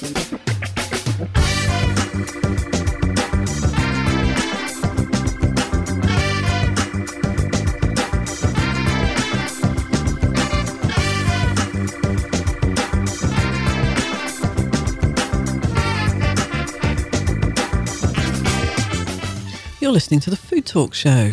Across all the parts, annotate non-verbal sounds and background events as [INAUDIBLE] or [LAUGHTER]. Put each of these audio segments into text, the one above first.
You're listening to the Food Talk Show.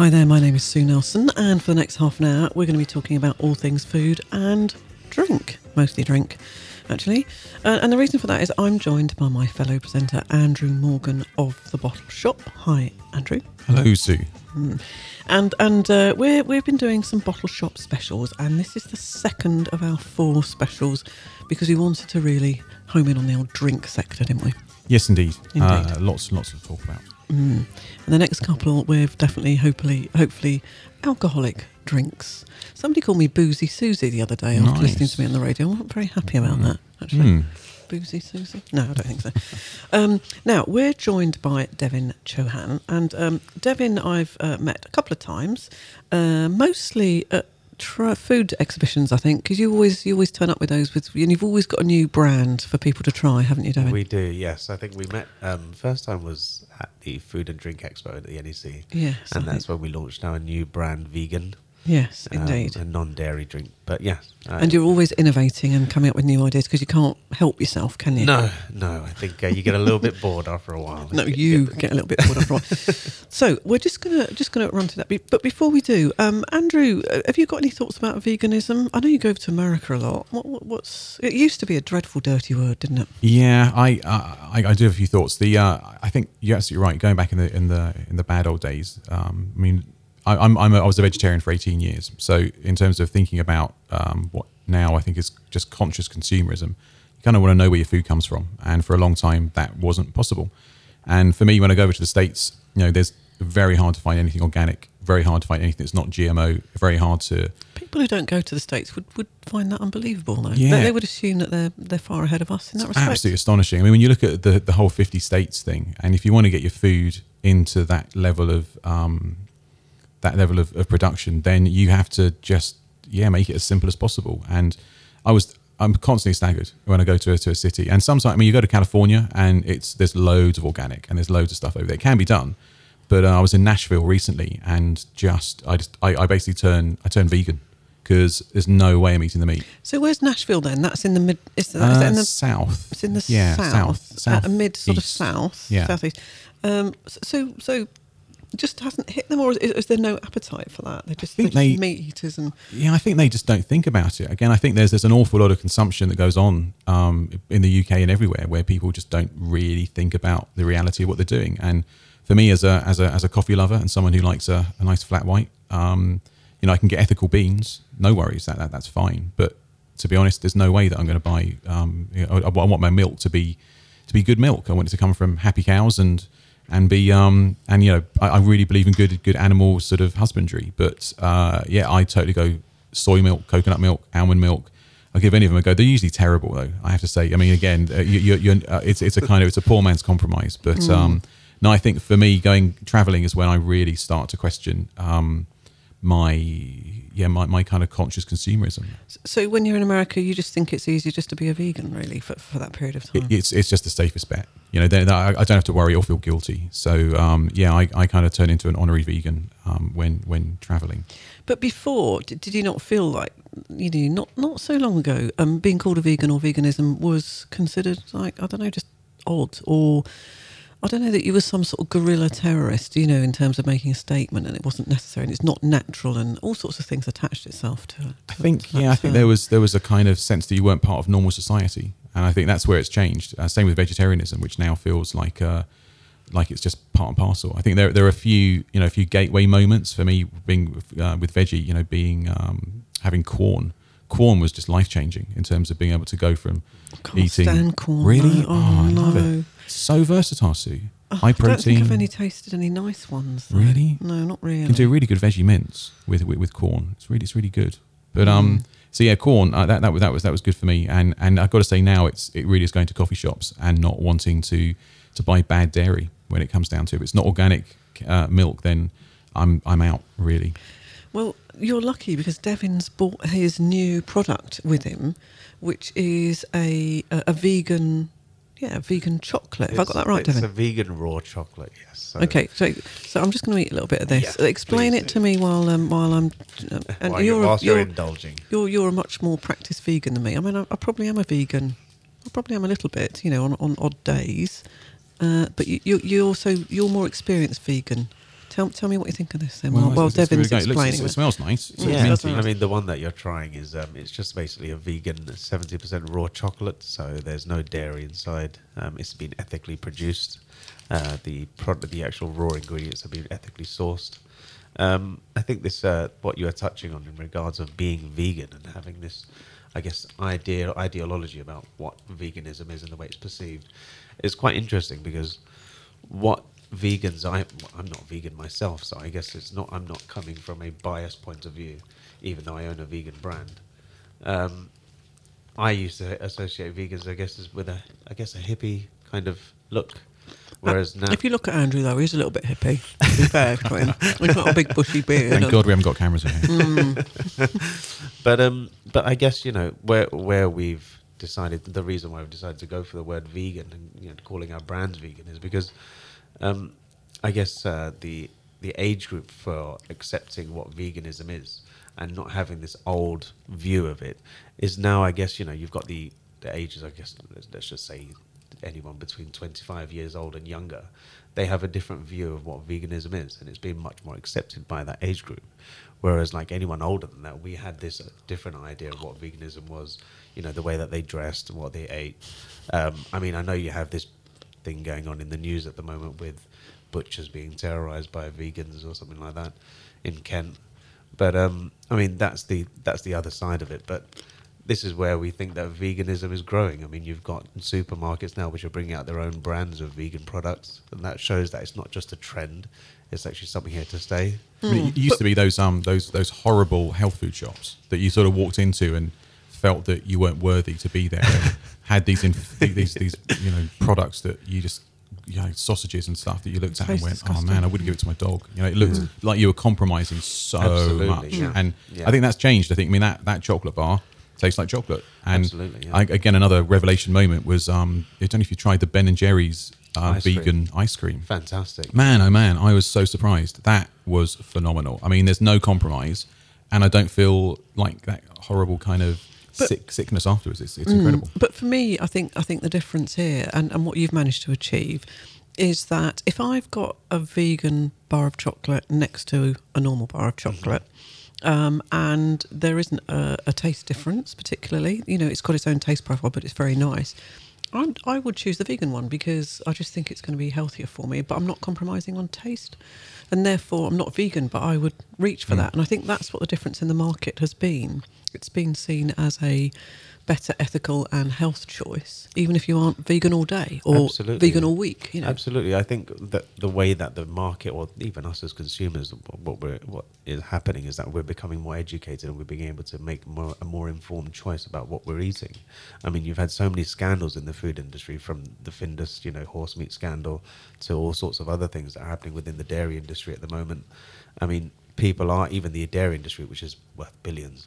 Hi there, my name is Sue Nelson, and for the next half an hour, we're going to be talking about all things food and drink, mostly drink, actually. Uh, and the reason for that is I'm joined by my fellow presenter, Andrew Morgan of The Bottle Shop. Hi, Andrew. Hello, Sue. And and uh, we're we've been doing some bottle shop specials, and this is the second of our four specials because we wanted to really home in on the old drink sector, didn't we? Yes, indeed. Indeed. Uh, lots and lots to talk about. And the next couple, we've definitely, hopefully, hopefully, alcoholic drinks. Somebody called me Boozy Susie the other day after listening to me on the radio. I wasn't very happy about that, actually. Mm. Boozy Susie? No, I don't think so. um, now, we're joined by Devin Chohan. And um, Devin, I've uh, met a couple of times, uh, mostly at tra- food exhibitions, I think, because you always you always turn up with those, with, and you've always got a new brand for people to try, haven't you, Devin? We do, yes. I think we met. Um, first time was at the Food and Drink Expo at the NEC. Yes, I and that's think- when we launched our new brand, Viegan, yes, um, indeed. a non-dairy drink. But yeah. uh, and you're always innovating and coming up with new ideas because you can't help yourself, can you? no, no. I think uh, you get a little bit bored after a while. No, [LAUGHS] Get- you get- get a little bit bored after a while. [LAUGHS] So we're just gonna just gonna run to that. But before we do, um, Andrew, uh, have you got any thoughts about veganism? I know you go over to America a lot. What, what, what's it used to be a dreadful, dirty word, didn't it? Yeah, I, uh, I I do have a few thoughts. The uh, I think you're absolutely right. Going back in the in the in the bad old days. Um, I mean, I, I'm, I'm a, I was a vegetarian for 18 years. So in terms of thinking about um, what now I think is just conscious consumerism, you kind of want to know where your food comes from. And for a long time, that wasn't possible. And for me, when I go over to the states, you know, there's very hard to find anything organic. Very hard to find anything that's not GMO. Very hard to People who don't go to the states would, would find that unbelievable, though. Yeah. They, they would assume that they're they're far ahead of us in that respect. absolutely astonishing. I mean, when you look at the the whole fifty states thing, and if you want to get your food into that level of um, that level of, of production, then you have to just yeah make it as simple as possible. And I was I'm constantly staggered when I go to a, to a city, and sometimes I mean you go to California and it's there's loads of organic and there's loads of stuff over there. It can be done. But uh, I was in Nashville recently, and just I just I, I basically turn I turn vegan because there's no way I'm eating the meat. So where's Nashville then? That's in the mid. Is that, is that Uh, in the south. It's in the yeah, south, south, at a mid sort of south, Yeah. southeast. Um, so, so just hasn't hit them, or is, is there no appetite for that? They're just, they're think just they- meat eaters, and Yeah, I think they just don't think about it. Again, I think there's there's an awful lot of consumption that goes on um, in the UK and everywhere where people just don't really think about the reality of what they're doing. And for me, as a as a as a coffee lover and someone who likes a, a nice flat white, um, you know, I can get ethical beans, no worries, that, that that's fine. But to be honest, there's no way that I'm going to buy. Um, you know, I, I want my milk to be to be good milk. I want it to come from happy cows and and be um and you know I, I really believe in good good animal sort of husbandry. But uh, yeah, I totally go soy milk, coconut milk, almond milk. I'll give any of them a go. They're usually terrible though. I have to say. I mean, again, uh, you, you, you're, uh, it's it's a kind of it's a poor man's compromise. But um, no, I think for me, going traveling is when I really start to question um, my yeah my, my kind of conscious consumerism. so when you're in America, you just think it's easy just to be a vegan, really, for, for that period of time. it, it's it's just the safest bet. You know, then I, I don't have to worry or feel guilty. So um, yeah, I, I kind of turn into an honorary vegan um, when when traveling. but before, did, did you not feel like you know, not not so long ago, um, being called a vegan or veganism was considered like I don't know, just odd or. I don't know that you were some sort of guerrilla terrorist, you know, in terms of making a statement, and it wasn't necessary, and it's not natural, and all sorts of things attached itself to it. I think yeah, I think there was there was a kind of sense that you weren't part of normal society, and I think that's where it's changed. Uh, same with vegetarianism, which now feels like uh, like it's just part and parcel. I think there there are a few you know a few gateway moments for me being uh, with veggie, you know, being um, having Quorn. Quorn was just life changing in terms of being able to go from Can't eating. stand Quorn, Really? no. Oh, Oh, I love no. it. So versatile, Sue. Oh, High I don't think protein. I've any tasted any nice ones. though. Really? No, not really. You can do really good veggie mince with with, with Quorn. It's really it's really good. But Mm. um, so yeah, Quorn uh, that that was that was that was good for me. And and I've got to say now it's it really is going to coffee shops and not wanting to to buy bad dairy when it comes down to it. If it's not organic, uh, milk, then I'm I'm out really. Well, you're lucky because Devin's bought his new product with him, which is a a, a vegan, yeah, vegan chocolate. Have I got that right, It's Devin? a vegan raw chocolate, yes. So Okay, so so I'm just going to eat a little bit of this. Yeah, Explain please it to me while um, while I'm. Uh, [LAUGHS] and while you're, you're, you're, you're, indulging. you're you're a much more practiced vegan than me. I mean, I, I probably am a vegan. I probably am a little bit, you know, on, on odd days. Uh, but you, you you also you're more experienced vegan. Tell tell me what you think of this then. While, while it's- it's Devin's really great. It, looks- explaining. it it. smells nice. It's Yeah, minty. I mean, the one that you're trying is um, it's just basically a vegan 70% raw chocolate, so there's no dairy inside. Um, it's been ethically produced. Uh, the product, the actual raw ingredients have been ethically sourced. Um, I think this, uh, what you are touching on in regards of being vegan and having this, I guess, idea ideology about what veganism is and the way it's perceived, is quite interesting because what vegans I I'm not vegan myself, so I guess it's not I'm not coming from a biased point of view, even though I own a vegan brand. Um, I used to associate vegans, I guess, with a I guess a hippie kind of look, whereas now If you look at Andrew though, he's a little bit hippie. To be fair [LAUGHS] to him, he's got a big bushy beard. Thank God we haven't got cameras in here. [LAUGHS] But um, but I guess you know where where we've decided the reason why we've decided to go for the word vegan and you know calling our brands vegan is because um, I guess uh, the the age group for accepting what veganism is and not having this old view of it is now I guess you know you've got the the ages I guess let's, let's just say anyone between 25 years old and younger they have a different view of what veganism is and it's been much more accepted by that age group. Whereas like anyone older than that we had this uh, different idea of what veganism was you know the way that they dressed and what they ate. Um, i mean i know you have this thing going on in the news at the moment with butchers being terrorized by vegans or something like that in kent but um, i mean that's the that's the other side of it but this is where we think that veganism is growing. I mean, you've got supermarkets now which are bringing out their own brands of vegan products, and that shows that it's not just a trend; it's actually something here to stay. Mean, it used to be those um those those horrible health food shops that you sort of walked into and felt that you weren't worthy to be there. And [LAUGHS] had these inf- these these you know products that you just you know sausages and stuff that you looked at and went, disgusting. oh man, I wouldn't give it to my dog. You know, it looked like you were compromising so Absolutely, much. yeah. And Yeah. I think that's changed. I think I mean that that chocolate bar tastes like chocolate. And Absolutely, yeah. I, again, another revelation moment was um I don't know if you tried the Ben and Jerry's uh, Ice cream. vegan ice cream. Fantastic. Man, oh man, I was so surprised. That was phenomenal. I mean, there's no compromise, and I don't feel like that horrible kind of But- sick sickness afterwards. It's, it's incredible. But for me, I think I think the difference here and, and what you've managed to achieve is that if I've got a vegan bar of chocolate next to a normal bar of chocolate, um, and there isn't a, a taste difference particularly, you know, it's got its own taste profile, but it's very nice. I'm, I would choose the vegan one because I just think it's going to be healthier for me, but I'm not compromising on taste. And therefore, I'm not vegan, but I would reach for that. And I think that's what the difference in the market has been. It's been seen as a better ethical and health choice, even if you aren't vegan all day or Absolutely. vegan all week. You know, Absolutely, I think that the way that the market, or even us as consumers, what we're what is happening is that we're becoming more educated and we're being able to make more a more informed choice about what we're eating. I mean, you've had so many scandals in the food industry, from the Findus, you know, horse meat scandal, to all sorts of other things that are happening within the dairy industry at the moment. I mean, people are even the dairy industry, which is worth billions.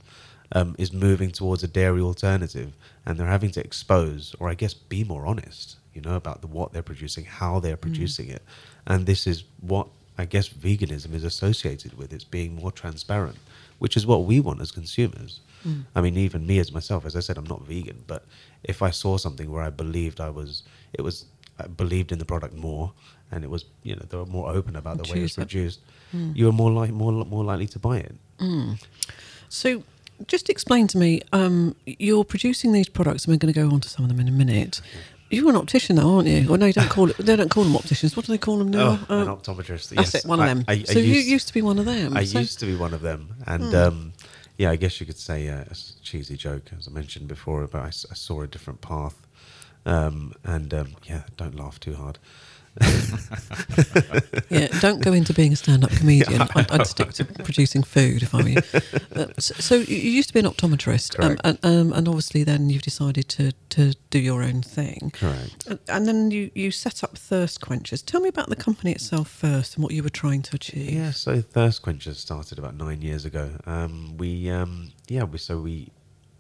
Um, is moving towards a dairy alternative, and they're having to expose, or I guess, be more honest, you know, about the, what they're producing, how they're mm. producing it, and this is what I guess veganism is associated with. It's being more transparent, which is what we want as consumers. Mm. I mean, even me as myself, as I said, I'm not vegan, but if I saw something where I believed I was, it was, I believed in the product more, and it was, you know, they were more open about the way it's Choose it. produced, mm. you were more like more more likely to buy it. So, just explain to me. Um, you're producing these products, and we're going to go on to some of them in a minute. You're an optician, though, aren't you? Well, no, you don't call it. They don't call them opticians. What do they call them now? Oh, an Uh, optometrist. that's yes. it. One of them. I- I so you used- used to be one of them. I So- used to be one of them, and um, yeah, I guess you could say uh, a cheesy joke, as I mentioned before, but I, saw a different path, um, and um, yeah, don't laugh too hard. [LAUGHS] yeah, don't go into being a stand-up [LAUGHS] comedian. I'd, I'd stick to producing food if I were you. [LAUGHS] Uh, so, so you used to be an optometrist, um, and, um, and obviously then you've decided to, to do your own thing. Correct. And, and then you, you set up Thirst Quenchers. Tell me about the company itself first and what you were trying to achieve. Yeah, so Thirst Quenchers started about nine years ago. Um, we, um, yeah, we, so we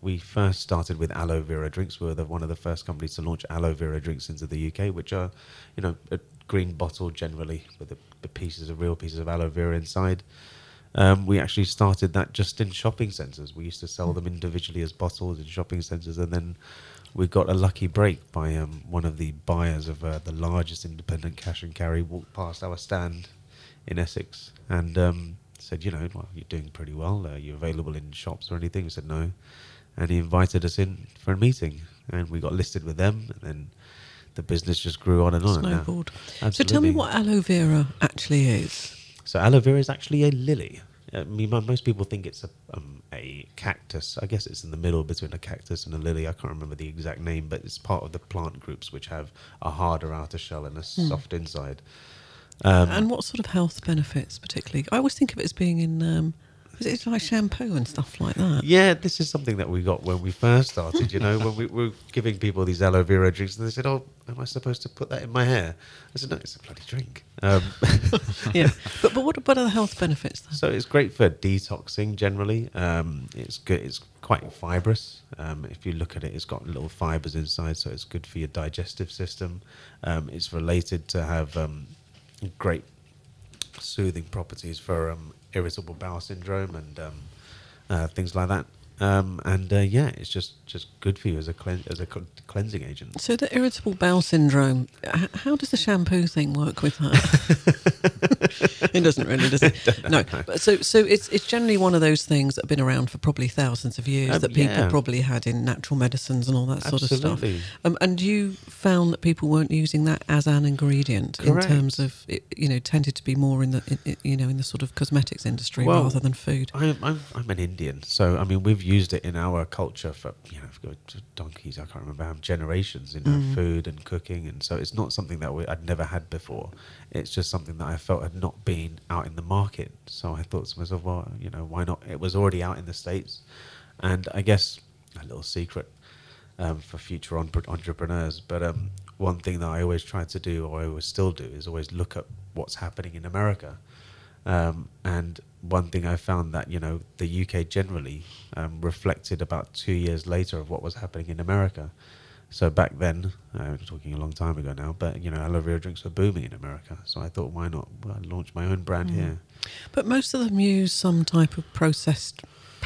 we first started with aloe vera drinks. We were the, one of the first companies to launch aloe vera drinks into the UK, which are, you know, a green bottle generally with the, the pieces of real pieces of aloe vera inside. Um, we actually started that just in shopping centres. We used to sell them individually as bottles in shopping centres, and then we got a lucky break by um, one of the buyers of uh, the largest independent cash and carry walked past our stand in Essex and um, said, you know, well, you're doing pretty well. Are you available in shops or anything? We said no, and he invited us in for a meeting, and we got listed with them, and then the business just grew on and on. and Snowballed. So tell me what aloe vera actually is. So aloe vera is actually a lily. I mean, most people think it's a um, a cactus. I guess it's in the middle between a cactus and a lily. I can't remember the exact name, but it's part of the plant groups which have a harder outer shell and a soft inside. Um, and what sort of health benefits, particularly? I always think of it as being in, um, is it like shampoo and stuff like that? yeah, this is something that we got when we first started. You know, when we were giving people these aloe vera drinks, and they said, "Oh, am I supposed to put that in my hair?" I said, "No, it's a bloody drink." Um, [LAUGHS] yeah. But, but what, what are the health benefits then? So it's great for detoxing generally. Um, it's good. It's quite fibrous. Um, if you look at it, it's got little fibers inside, so it's good for your digestive system. Um, it's related to have um, great soothing properties for um, irritable bowel syndrome and um, uh, things like that. Um, and uh, yeah, it's just, just good for you as a clean, as a cleansing agent. So the irritable bowel syndrome, h- how does the shampoo thing work with that? [LAUGHS] it doesn't really, does it? [LAUGHS] No. But so so it's it's generally one of those things that have been around for probably thousands of years Um, that people yeah. probably had in natural medicines and all that sort of stuff. Um, and you found that people weren't using that as an ingredient Correct. in terms of it, you know tended to be more in the in, you know in the sort of cosmetics industry Well, rather than food. I'm, I'm, I'm an Indian, so I mean we've used it in our culture for you know for donkeys. I can't remember how generations in our food and cooking, and so it's not something that we, I'd never had before. It's just something that I felt had not been out in the market. So I thought to myself, well, you know, why not? It was already out in the states, and I guess a little secret um, for future entre- entrepreneurs. But um, one thing that I always try to do, or I always still do, is always look at what's happening in America. Um, and one thing I found that you know the UK generally um, reflected about two years later of what was happening in America. So back then, uh, we're talking a long time ago now, but you know aloe vera drinks were booming in America. So I thought, why not well, launch my own brand here? But most of them use some type of processed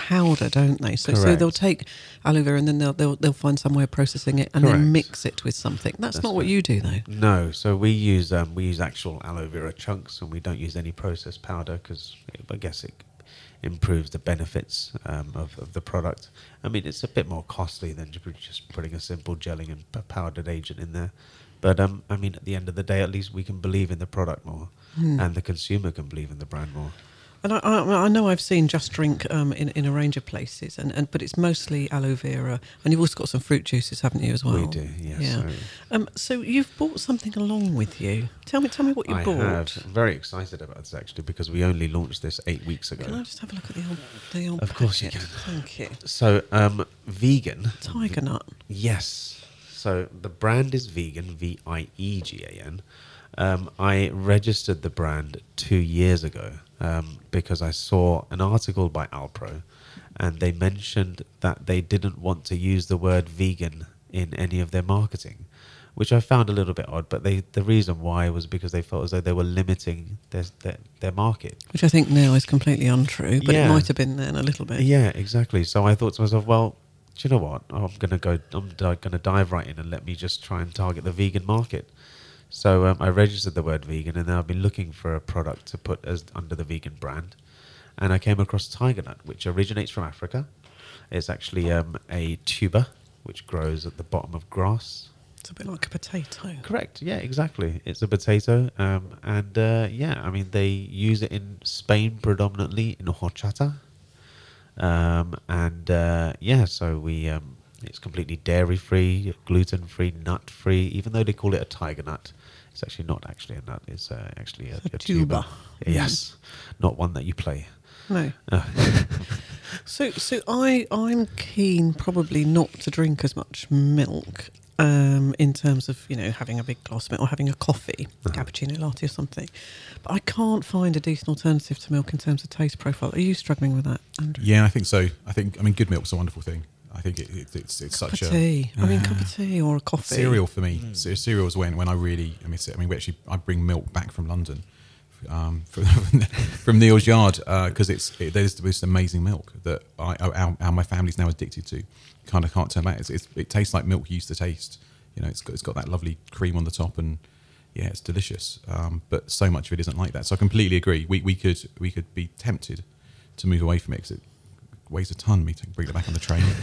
powder, don't they? So, so they'll take aloe vera and then they'll, they'll they'll find some way of processing it and then mix it with something. That's, That's not what right. you do, though. No, so we use um, we use actual aloe vera chunks, and we don't use any processed powder because I guess it improves the benefits um, of, of the product. I mean, it's a bit more costly than just putting a simple gelling and powdered agent in there. But um, I mean, at the end of the day, at least we can believe in the product more, and the consumer can believe in the brand more. And I, I, I know I've seen Just Drink um, in, in a range of places, and, and but it's mostly aloe vera, and you've also got some fruit juices, haven't you, as well? We do, yes. Yeah. So Um, so you've brought something along with you. Tell me, tell me what you I bought. have. I'm very excited about this actually because we only launched this eight weeks ago. Can I just have a look at the old, the old Of course you can. Thank you. So, um, Viegan. Tiger nut. Yes. So the brand is Viegan, V I E G A N. Um, I registered the brand two years ago um, because I saw an article by Alpro and they mentioned that they didn't want to use the word vegan in any of their marketing, which I found a little bit odd. But they, the reason why was because they felt as though they were limiting their, their, their market. Which I think now is completely untrue, but it might have been then a little bit. Yeah, exactly. So I thought to myself, well, do you know what? I'm gonna go. I'm gonna dive right in and let me just try and target the vegan market. So um, I registered the word Viegan, and then I've been looking for a product to put as under the Viegan brand, and I came across tiger nut, which originates from Africa. It's actually um, a tuber which grows at the bottom of grass. It's a bit like a potato. Correct. Yeah, exactly. It's a potato, um, and uh, yeah, I mean they use it in Spain predominantly in horchata, um, and uh, yeah, so we um, it's completely dairy free, gluten free, nut free. Even though they call it a tiger nut, It's actually not actually a nut. It's uh, actually a, a a tuber. Yes, not one that you play. No. Uh, [LAUGHS] So, so I I'm keen probably not to drink as much milk. Um, in terms of you know having a big glass of milk or having a coffee, Uh-huh. cappuccino latte or something, but I can't find a decent alternative to milk in terms of taste profile. Are you struggling with that, Andrew? Yeah, I think so. I think I mean good milk's a wonderful thing. I think it, it, it's it's Cup such of a tea. I mean, cup of tea or a coffee. cereal for me. Mm. Ce- Cereal is when when I really I it. I mean we actually I bring milk back from London. Um, [LAUGHS] from, from Neal's Yard because it's it, there's this amazing milk that I, our, our, my family's now addicted to. Kind of can't turn back. It's, it's, it tastes like milk used to taste. You know, it's got it's got that lovely cream on the top and yeah, it's delicious. Um, but so much of it isn't like that. So I completely agree. We we could we could be tempted to move away from it because it weighs a ton. Me to bring it back on the train. [LAUGHS]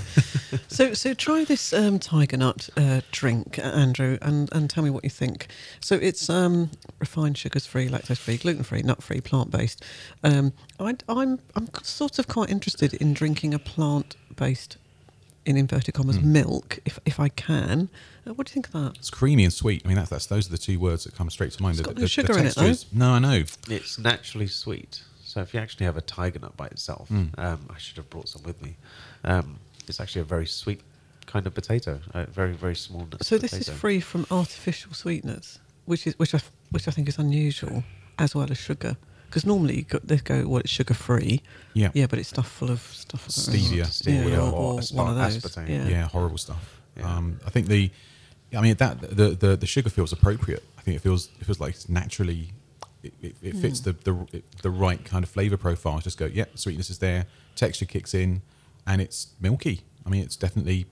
So, so try this um, tiger nut uh, drink, uh, Andrew, and, and tell me what you think. So it's um, refined sugars free, lactose free, gluten free, nut free, plant based. Um, I, I'm I'm sort of quite interested in drinking a plant based, in inverted commas, Hmm. milk if if I can. Uh, what do you think of that? It's creamy and sweet. I mean, that's, that's those are the two words that come straight to mind. It's The- got the- no the sugar in it, though. is- No, I know. it's naturally sweet. So if you actually have a tiger nut by itself, Mm. um, I should have brought some with me. Um, it's actually a very sweet kind of potato, a very very small. nut So this is free from artificial sweeteners, which is which I which I think is unusual, as well as sugar. Because normally you go, they go, well, it's sugar free. Yeah. Yeah, but it's stuff full of stuff. I. Stevia. Stevia Yeah, or or, or aspa- one of those. aspartame. Yeah. Yeah, horrible stuff. Yeah. Um, I think the, I mean that the, the the sugar feels appropriate. I think it feels it feels like it's naturally, it, it, it fits Mm. the the the right kind of flavor profile. Just go, yeah, sweetness is there, texture kicks in, and it's milky. I mean, it's definitely,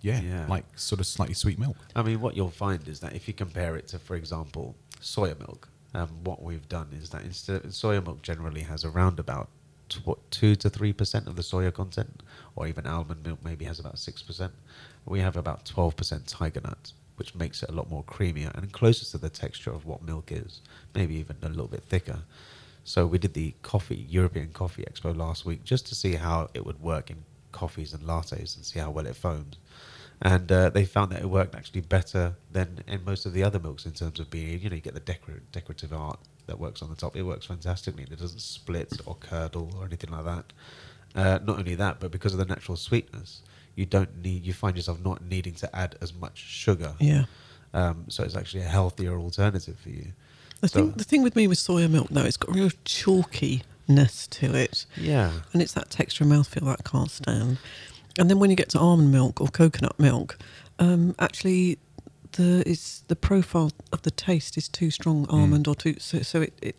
yeah, Yeah. like sort of slightly sweet milk. I mean, what you'll find is that if you compare it to, for example, soya milk, um, what we've done is that instead soya milk generally has around about tw- what, two to three percent of the soya content, or even almond milk maybe has about six percent. We have about twelve percent tiger nut, which makes it a lot more creamier and closer to the texture of what milk is, maybe even a little bit thicker. So we did the coffee European Coffee Expo last week just to see how it would work in coffees and lattes and see how well it foams. And uh, they found that it worked actually better than in most of the other milks in terms of being, you know, you get the decor- decorative art that works on the top. It works fantastically. It doesn't split or curdle or anything like that. Uh, not only that, but because of the natural sweetness, you don't need. You find yourself not needing to add as much sugar. Yeah. Um, so it's actually a healthier alternative for you. The So- thing, the thing with me with soya milk, though, it's got a real chalkiness to it, Yeah. and it's that texture and mouthfeel that I can't stand. And then when you get to almond milk or coconut milk, um, actually, the it's the profile of the taste is too strong almond or too so, so it, it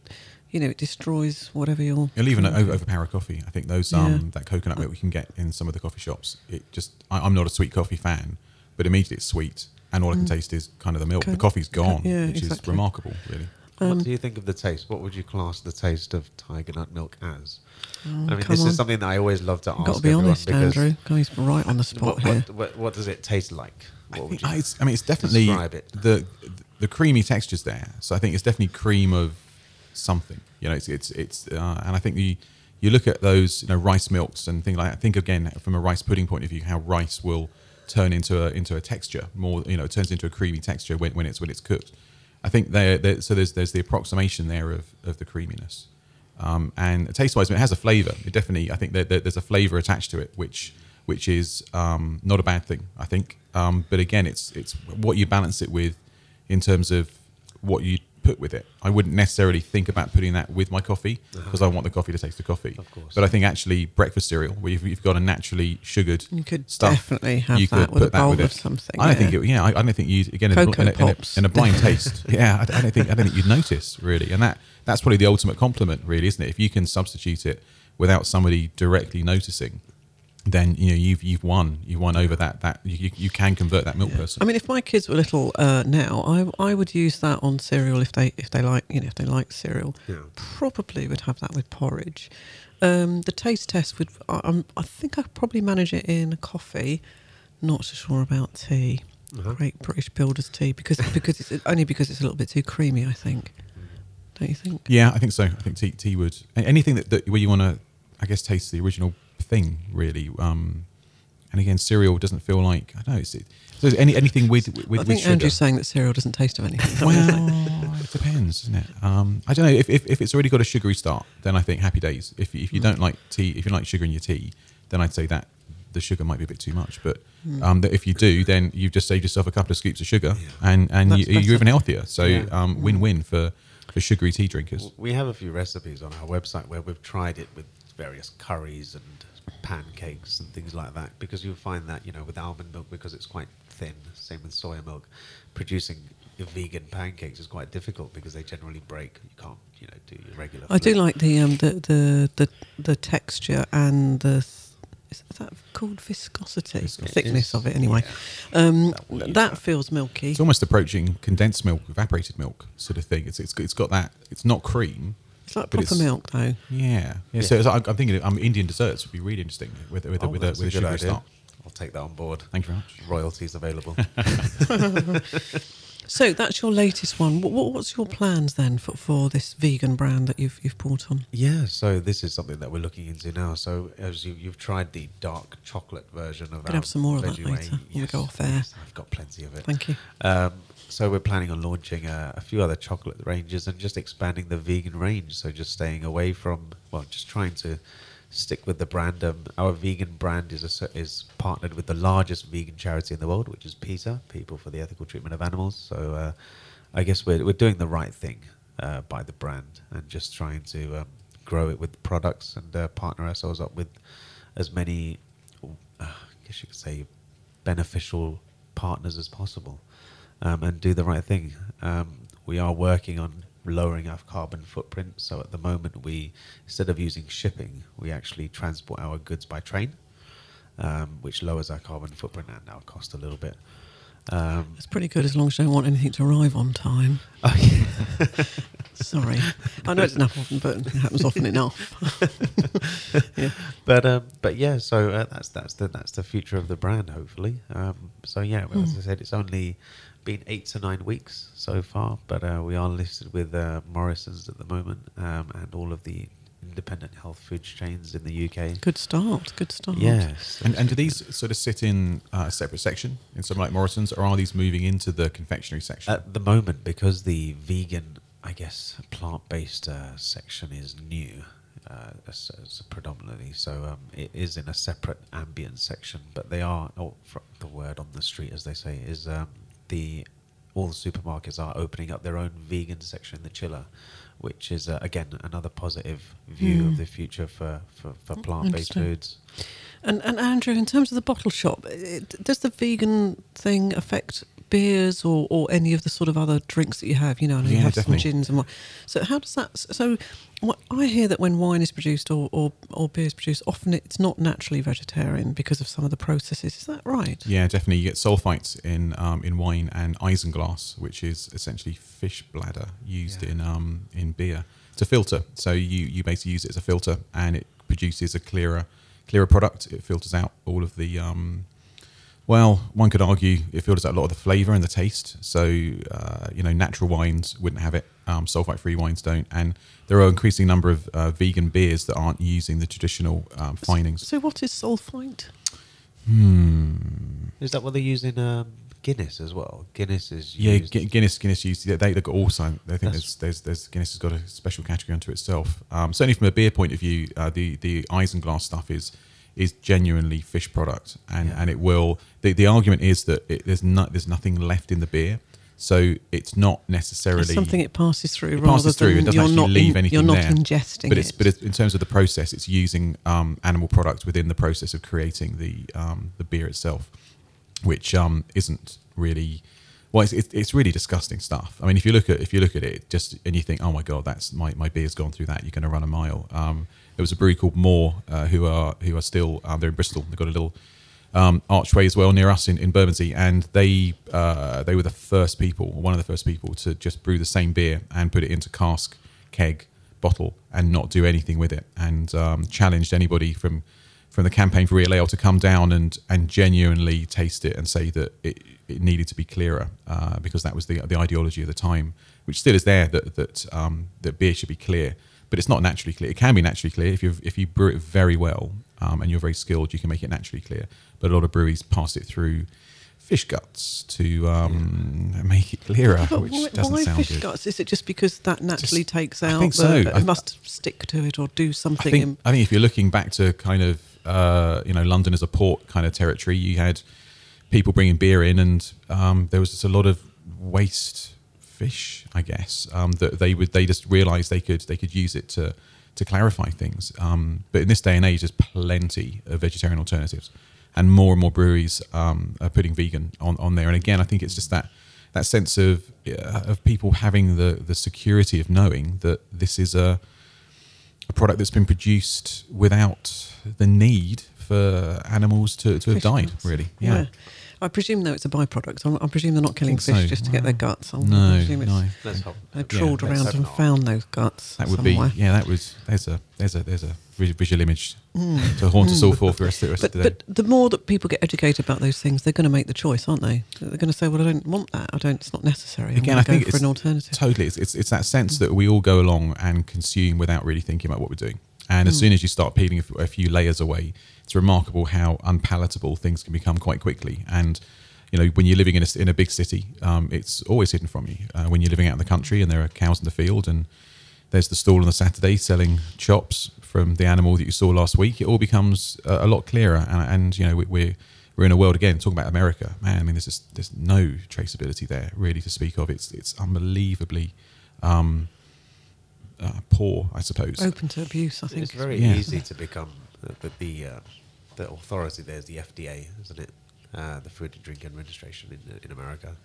you know it destroys whatever you're. It'll even drinking. over, overpower coffee. I think those Yeah. um that coconut milk we can get in some of the coffee shops. It just I, I'm not a sweet coffee fan, but immediately it's sweet, and all I can taste is kind of the milk. Co- the coffee's gone, yeah, which is remarkable, really. Um, what do you think of the taste? What would you class the taste of tiger nut milk as? I mean, Oh, this on. is something that I always love to You've ask got to be everyone honest, because Andrew. He's right on the spot what, here. what, what, what does it taste like? I, would think, you- I, I mean, it's definitely it? the the creamy texture's there. So I think it's definitely cream of something. You know, it's it's it's, uh, and I think you you look at those you know rice milks and things like that. Think again from a rice pudding point of view, how rice will turn into a into a texture more. You know, it turns into a creamy texture when, when it's when it's cooked. I think there, so there's there's the approximation there of of the creaminess. Um, and taste wise, it has a flavour. It definitely, I think that that there's a flavour attached to it, which which is um, not a bad thing. I think, um, but again, it's it's what you balance it with in terms of what you put with it. I wouldn't necessarily think about putting that with my coffee uh-huh. because I want the coffee to taste the coffee. Of course. But I think actually breakfast cereal, where you've, you've got a naturally sugared You could stuff, definitely have you that could with a put that bowl with of it. something, I don't think it. Yeah, I, I don't think you again in a, Cocoa in, a, in, a, Pops. in a blind [LAUGHS] taste. Yeah, I, I don't think I don't think you'd notice really, and that that's probably the ultimate compliment, really, isn't it? If you can substitute it without somebody directly noticing, then you know you've you've won. You've won over that that you, you- you can convert that milk person. I mean, if my kids were little uh, now, I I would use that on cereal if they if they like you know if they like cereal. Yeah. Probably would have that with porridge. Um, the taste test would I, I'm, I think I could probably manage it in coffee. Not so sure about tea. Uh-huh. Great British Builders tea because because it's [LAUGHS] only because it's a little bit too creamy. I think. Don't you think? Yeah, I think so. I think tea, tea would anything that, that where you want to, I guess, taste the original thing. Really, um, and again, cereal doesn't feel like I don't know. It's, it, so any anything with with, I with think sugar. Andrew's saying that cereal doesn't taste of anything. Is that what you're saying? Well, it depends, doesn't it? Um, I don't know. If, if, if it's already got a sugary start, then I think happy days. If, if you Mm. don't like tea, if you like sugar in your tea, then I'd say that the sugar might be a bit too much. But Mm. um, that if you do, then you've just saved yourself a couple of scoops of sugar, and and you, you're even healthier. So Yeah. um, win-win for for sugary tea drinkers. We have a few recipes on our website where we've tried it with various curries and pancakes and things like that because you'll find that you know with almond milk because it's quite thin same with soya milk producing vegan pancakes is quite difficult because they generally break you can't you know do your regular I do like the um the the the, the texture and the th- is that called viscosity, Viscosity. thickness It of it anyway. yeah. Um, That that that. feels milky. It's almost approaching condensed milk, evaporated milk sort of thing. It's it's, it's got that. It's not cream. It's like but proper it's- milk though. Yeah, yeah. So it's- I'm thinking um, Indian desserts would be really interesting with with, Oh, with, a, that's with a good sugary idea. start. I'll take that on board Thank you very much. royalties available [LAUGHS] So that's your latest one. What, what, what's your plans then for, for this vegan brand that you've you've brought on? Yeah, so this is something that we're looking into now. So as you, you've tried the dark chocolate version of Could our have some more of that later when we go off air. yes, I've got plenty of it. Thank you. Um, so we're planning on launching a, a few other chocolate ranges and just expanding the vegan range. So just staying away from well, just trying to stick with the brand. Um, our vegan brand is a, is partnered with the largest vegan charity in the world, which is PETA, People for the Ethical Treatment of Animals. So uh, I guess we're we're doing the right thing uh, by the brand and just trying to um, grow it with products and uh, partner ourselves up with as many, uh, I guess you could say, beneficial partners as possible um, and do the right thing. Um, we are working on lowering our carbon footprint. So at the moment, we instead of using shipping, we actually transport our goods by train, um, which lowers our carbon footprint and our cost a little bit. Um, It's pretty good as long as you don't want anything to arrive on time. [LAUGHS] oh, yeah. [LAUGHS] Sorry, I know it doesn't happen often, but it happens often enough. [LAUGHS] yeah. but um, but yeah, so uh, that's that's the that's the future of the brand, hopefully. Um, so yeah, well, as I said, it's only been eight to nine weeks so far, but uh, we are listed with uh, Morrison's at the moment um, and all of the independent health food chains in the UK. Good start. Good start. Yes, And, and do these sort of sit in uh, a separate section in something like Morrison's, or are these moving into the confectionery section? At the moment, because the vegan, I guess, plant-based uh, section is new, uh, as, as predominantly, so um, it is in a separate ambient section. But they are, oh, the word on the street, as they say, is um, the all the supermarkets are opening up their own vegan section in the chiller, which is uh, again another positive view Hmm. of the future for for, for plant-based foods. And and Andrew, in terms of the bottle shop, it, does the vegan thing affect beers or, or any of the sort of other drinks that you have? You know, I know you have definitely. some gins and what. So how does that? So what, I hear that when wine is produced or, or or beer is produced, often it's not naturally vegetarian because of some of the processes. Is that right? yeah, definitely. You get sulfites in um, in wine and isinglass, which is essentially fish bladder used Yeah. in um, in beer to filter. So you you basically use it as a filter, and it produces a clearer clearer product. It filters out all of the um, well, one could argue it filters out a lot of the flavour and the taste. So, uh, you know, natural wines wouldn't have it. Um, sulfite-free wines don't. And there are an increasing number of uh, vegan beers that aren't using the traditional um, finings. So what is sulfite? Hmm. Is that what they use in um, Guinness as well? Guinness is Yeah, Gu- Guinness, Guinness used. They, they've got also. I think there's, there's, there's Guinness has got a special category unto itself. Um, certainly from a beer point of view, uh, the the isinglass stuff is is genuinely fish product, and, Yeah. and it will. The, the argument is that it, there's not there's nothing left in the beer, so it's not necessarily It's something it passes through it rather passes through. than It doesn't actually not leave in- anything You're not there. ingesting but it's it. but it's, in terms of the process, it's using um, animal product within the process of creating the um, the beer itself, which um, isn't really well. It's, it's, it's really disgusting stuff. I mean, if you look at if you look at it, just and you think, oh my god, that's my, my beer's gone through that. You're going to run a mile. Um, there was a brewery called Moor uh, who are who are still um, they're in Bristol. They've got a little um, archway as well near us in, in Bermondsey, and they uh, they were the first people, one of the first people, to just brew the same beer and put it into cask, keg, bottle, and not do anything with it, and um, challenged anybody from from the campaign for real ale to come down and and genuinely taste it and say that it, it needed to be clearer uh, because that was the the ideology of the time, which still is there that that um, that beer should be clear, but it's not naturally clear. It can be naturally clear if you if you brew it very well. um, and you're very skilled, you can make it naturally clear. But a lot of breweries pass it through fish guts to um, make it clearer, But which why, doesn't why sound fish good. guts? Is it just because that naturally takes out? I think the, so. It I- must stick to it or do something. I think, in, I think if you're looking back to kind of uh, you know London as a port kind of territory, you had people bringing beer in, and um, there was just a lot of waste fish, I guess, um, that they would they just realised they could they could use it to to clarify things. Um, but in this day and age, there's plenty of vegetarian alternatives, and more and more breweries um, are putting vegan on, on there. And again, I think it's just that that sense of uh, of people having the the security of knowing that this is a a product that's been produced without the need for animals to, to have died, really. Yeah. I presume though it's a byproduct. I, I presume they're not killing think fish so. just to get their guts. I No, presume it's, no. Let's hope. They trawled let's around and not. found those guts. That would somewhere. be, yeah, that was, there's a, there's a, there's a vi- visual image to haunt us all for the rest of the, rest Hmm. But, of the day. but the more that people get educated about those things, they're going to make the choice, aren't they? They're going to say, "Well, I don't want that. I don't. It's not necessary. Again, I, I think for it's an alternative." Totally, it's, it's it's that sense that we all go along and consume without really thinking about what we're doing. And as Mm. soon as you start peeling a few layers away, it's remarkable how unpalatable things can become quite quickly. And you know, when you're living in a, in a big city, um, it's always hidden from you. Uh, when you're living out in the country and there are cows in the field and there's the stall on the Saturday selling chops from the animal that you saw last week, it all becomes a, a lot clearer. And, and you know, we, we're we're in a world again talking about America. Man, I mean, there's just, there's no traceability there really to speak of. It's it's unbelievably um, uh, poor, I suppose. Open to abuse, I think. It's very Yeah. easy to become the the, the, uh, the authority. There's the FDA, isn't it? Uh, the Food and Drink Administration in in America.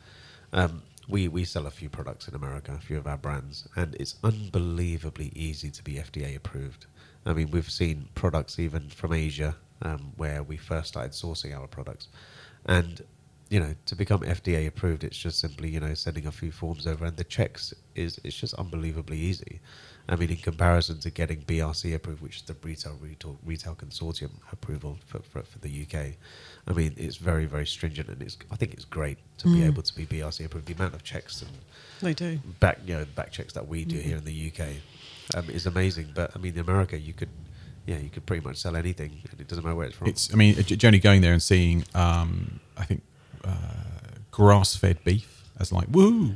Um, we we sell a few products in America, a few of our brands, and it's unbelievably easy to be FDA approved. I mean, we've seen products even from Asia um, where we first started sourcing our products, and you know, to become FDA approved, it's just simply you know sending a few forms over, and the checks is it's just unbelievably easy. I mean, in comparison to getting BRC approved, which is the retail retail, retail consortium approval for, for, for the UK, I mean, it's very very stringent, and it's I think it's great to be Mm. able to be BRC approved. The amount of checks and They do. back you know back checks that we do Mhm. here in the UK um, is amazing. But I mean, in America, you could yeah you could pretty much sell anything, and it doesn't matter where it's from. It's, I mean, j- generally going there and seeing, um, I think, uh, grass-fed beef as like, woo,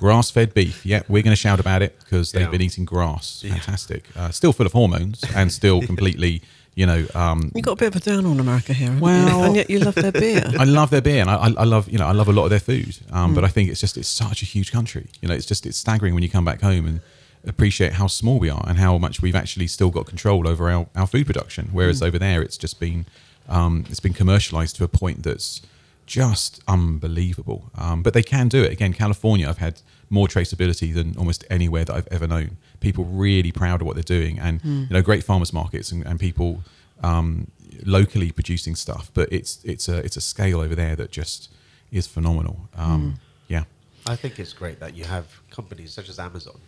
grass-fed beef. Yeah, we're going to shout about it because they've Yeah. been eating grass. Yeah. Fantastic. Uh, still full of hormones and still [LAUGHS] [LAUGHS] completely, you know. Um, You got a bit of a down on America here, haven't Well- you? [LAUGHS] and yet you love their beer. I love their beer and I, I I love, you know, I love a lot of their food. Um, But I think it's just, it's such a huge country. You know, it's just, it's staggering when you come back home and appreciate how small we are and how much we've actually still got control over our, our food production. Whereas over there, it's just been, um, it's been commercialized to a point that's just unbelievable. Um, but they can do it. Again, California, I've had more traceability than almost anywhere that I've ever known. People really proud of what they're doing, and you know, great farmers markets and, and people um, locally producing stuff. But it's it's a it's a scale over there that just is phenomenal. Um, Yeah, I think it's great that you have companies such as Amazon.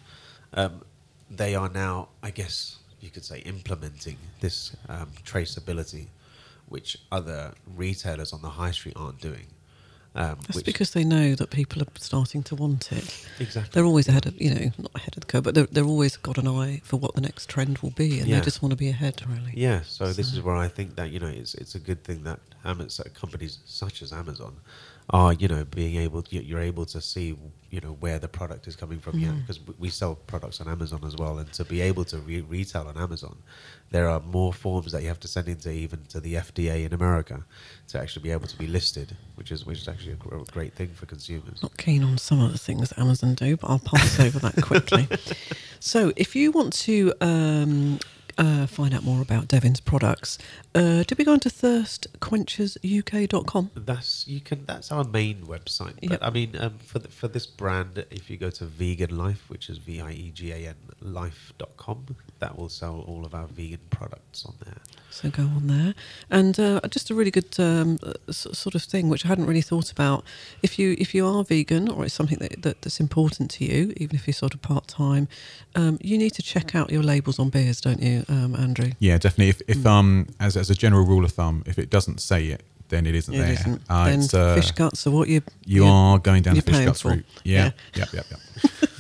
Um, they are now, I guess you could say, implementing this um, traceability, which other retailers on the high street aren't doing. Um, That's which- because they know that people are starting to want it. exactly They're always ahead of, you know, not ahead of the curve, but they're, they're always got an eye for what the next trend will be, and Yeah. they just want to be ahead, really. Yeah, so, this is where I think that you know it's it's a good thing that Amazon, companies such as Amazon are you know being able you- you're able to see you know where the product is coming from. Yeah, Mhm. because we sell products on Amazon as well, and to be able to re- retail on Amazon, there are more forms that you have to send into even to the FDA in America to actually be able to be listed, which is which is actually a great thing for consumers. Not keen on some of the things that Amazon do, but I'll pass over that quickly. [LAUGHS] So, if you want to um, uh, find out more about Devin's products, uh, did we go onto thirstquenchersuk.com? That's you can. That's our main website. But Yep. I mean, um, for the, for this brand, if you go to Viegan Life, which is V I E G A N Life.com, that will sell all of our vegan products on there. So go on there, and uh, just a really good um, sort of thing which I hadn't really thought about. If you if you are vegan or it's something that, that that's important to you, even if you're sort of part time, um, you need to check out your labels on beers, don't you, um, Andrew? yeah, definitely. If, if um as as a general rule of thumb, if it doesn't say it, then it isn't It there. isn't. Uh, then it's, uh, fish guts are what you you are going down the fish guts for. route. Yeah, Yeah. yep, yep, yep.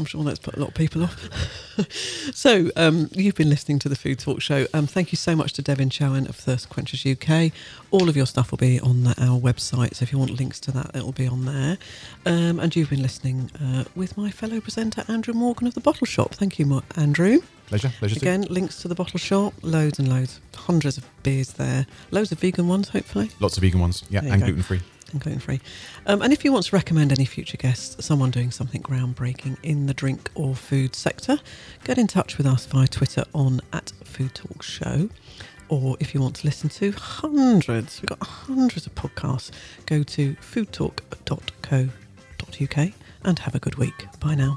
I'm sure that's put a lot of people off. [LAUGHS] so, um, you've been listening to the Food Talk Show. Um, thank you so much to Devin Chohan of Thirst Quenchers UK. All of your stuff will be on the, our website, so if you want links to that, it'll be on there. Um, and you've been listening uh, with my fellow presenter, Andrew Morgan of The Bottle Shop. Thank you, Andrew. Pleasure. Pleasure. too. Again, links to The Bottle Shop, loads and loads, hundreds of beers there, loads of vegan ones, hopefully Lots of vegan ones. Yeah, and gluten free. And gluten free. Um, and if you want to recommend any future guests, someone doing something groundbreaking in the drink or food sector, get in touch with us via Twitter on at Food Talk Show. Or if you want to listen to hundreds, we've got hundreds of podcasts, go to foodtalk.co.uk and have a good week. Bye now.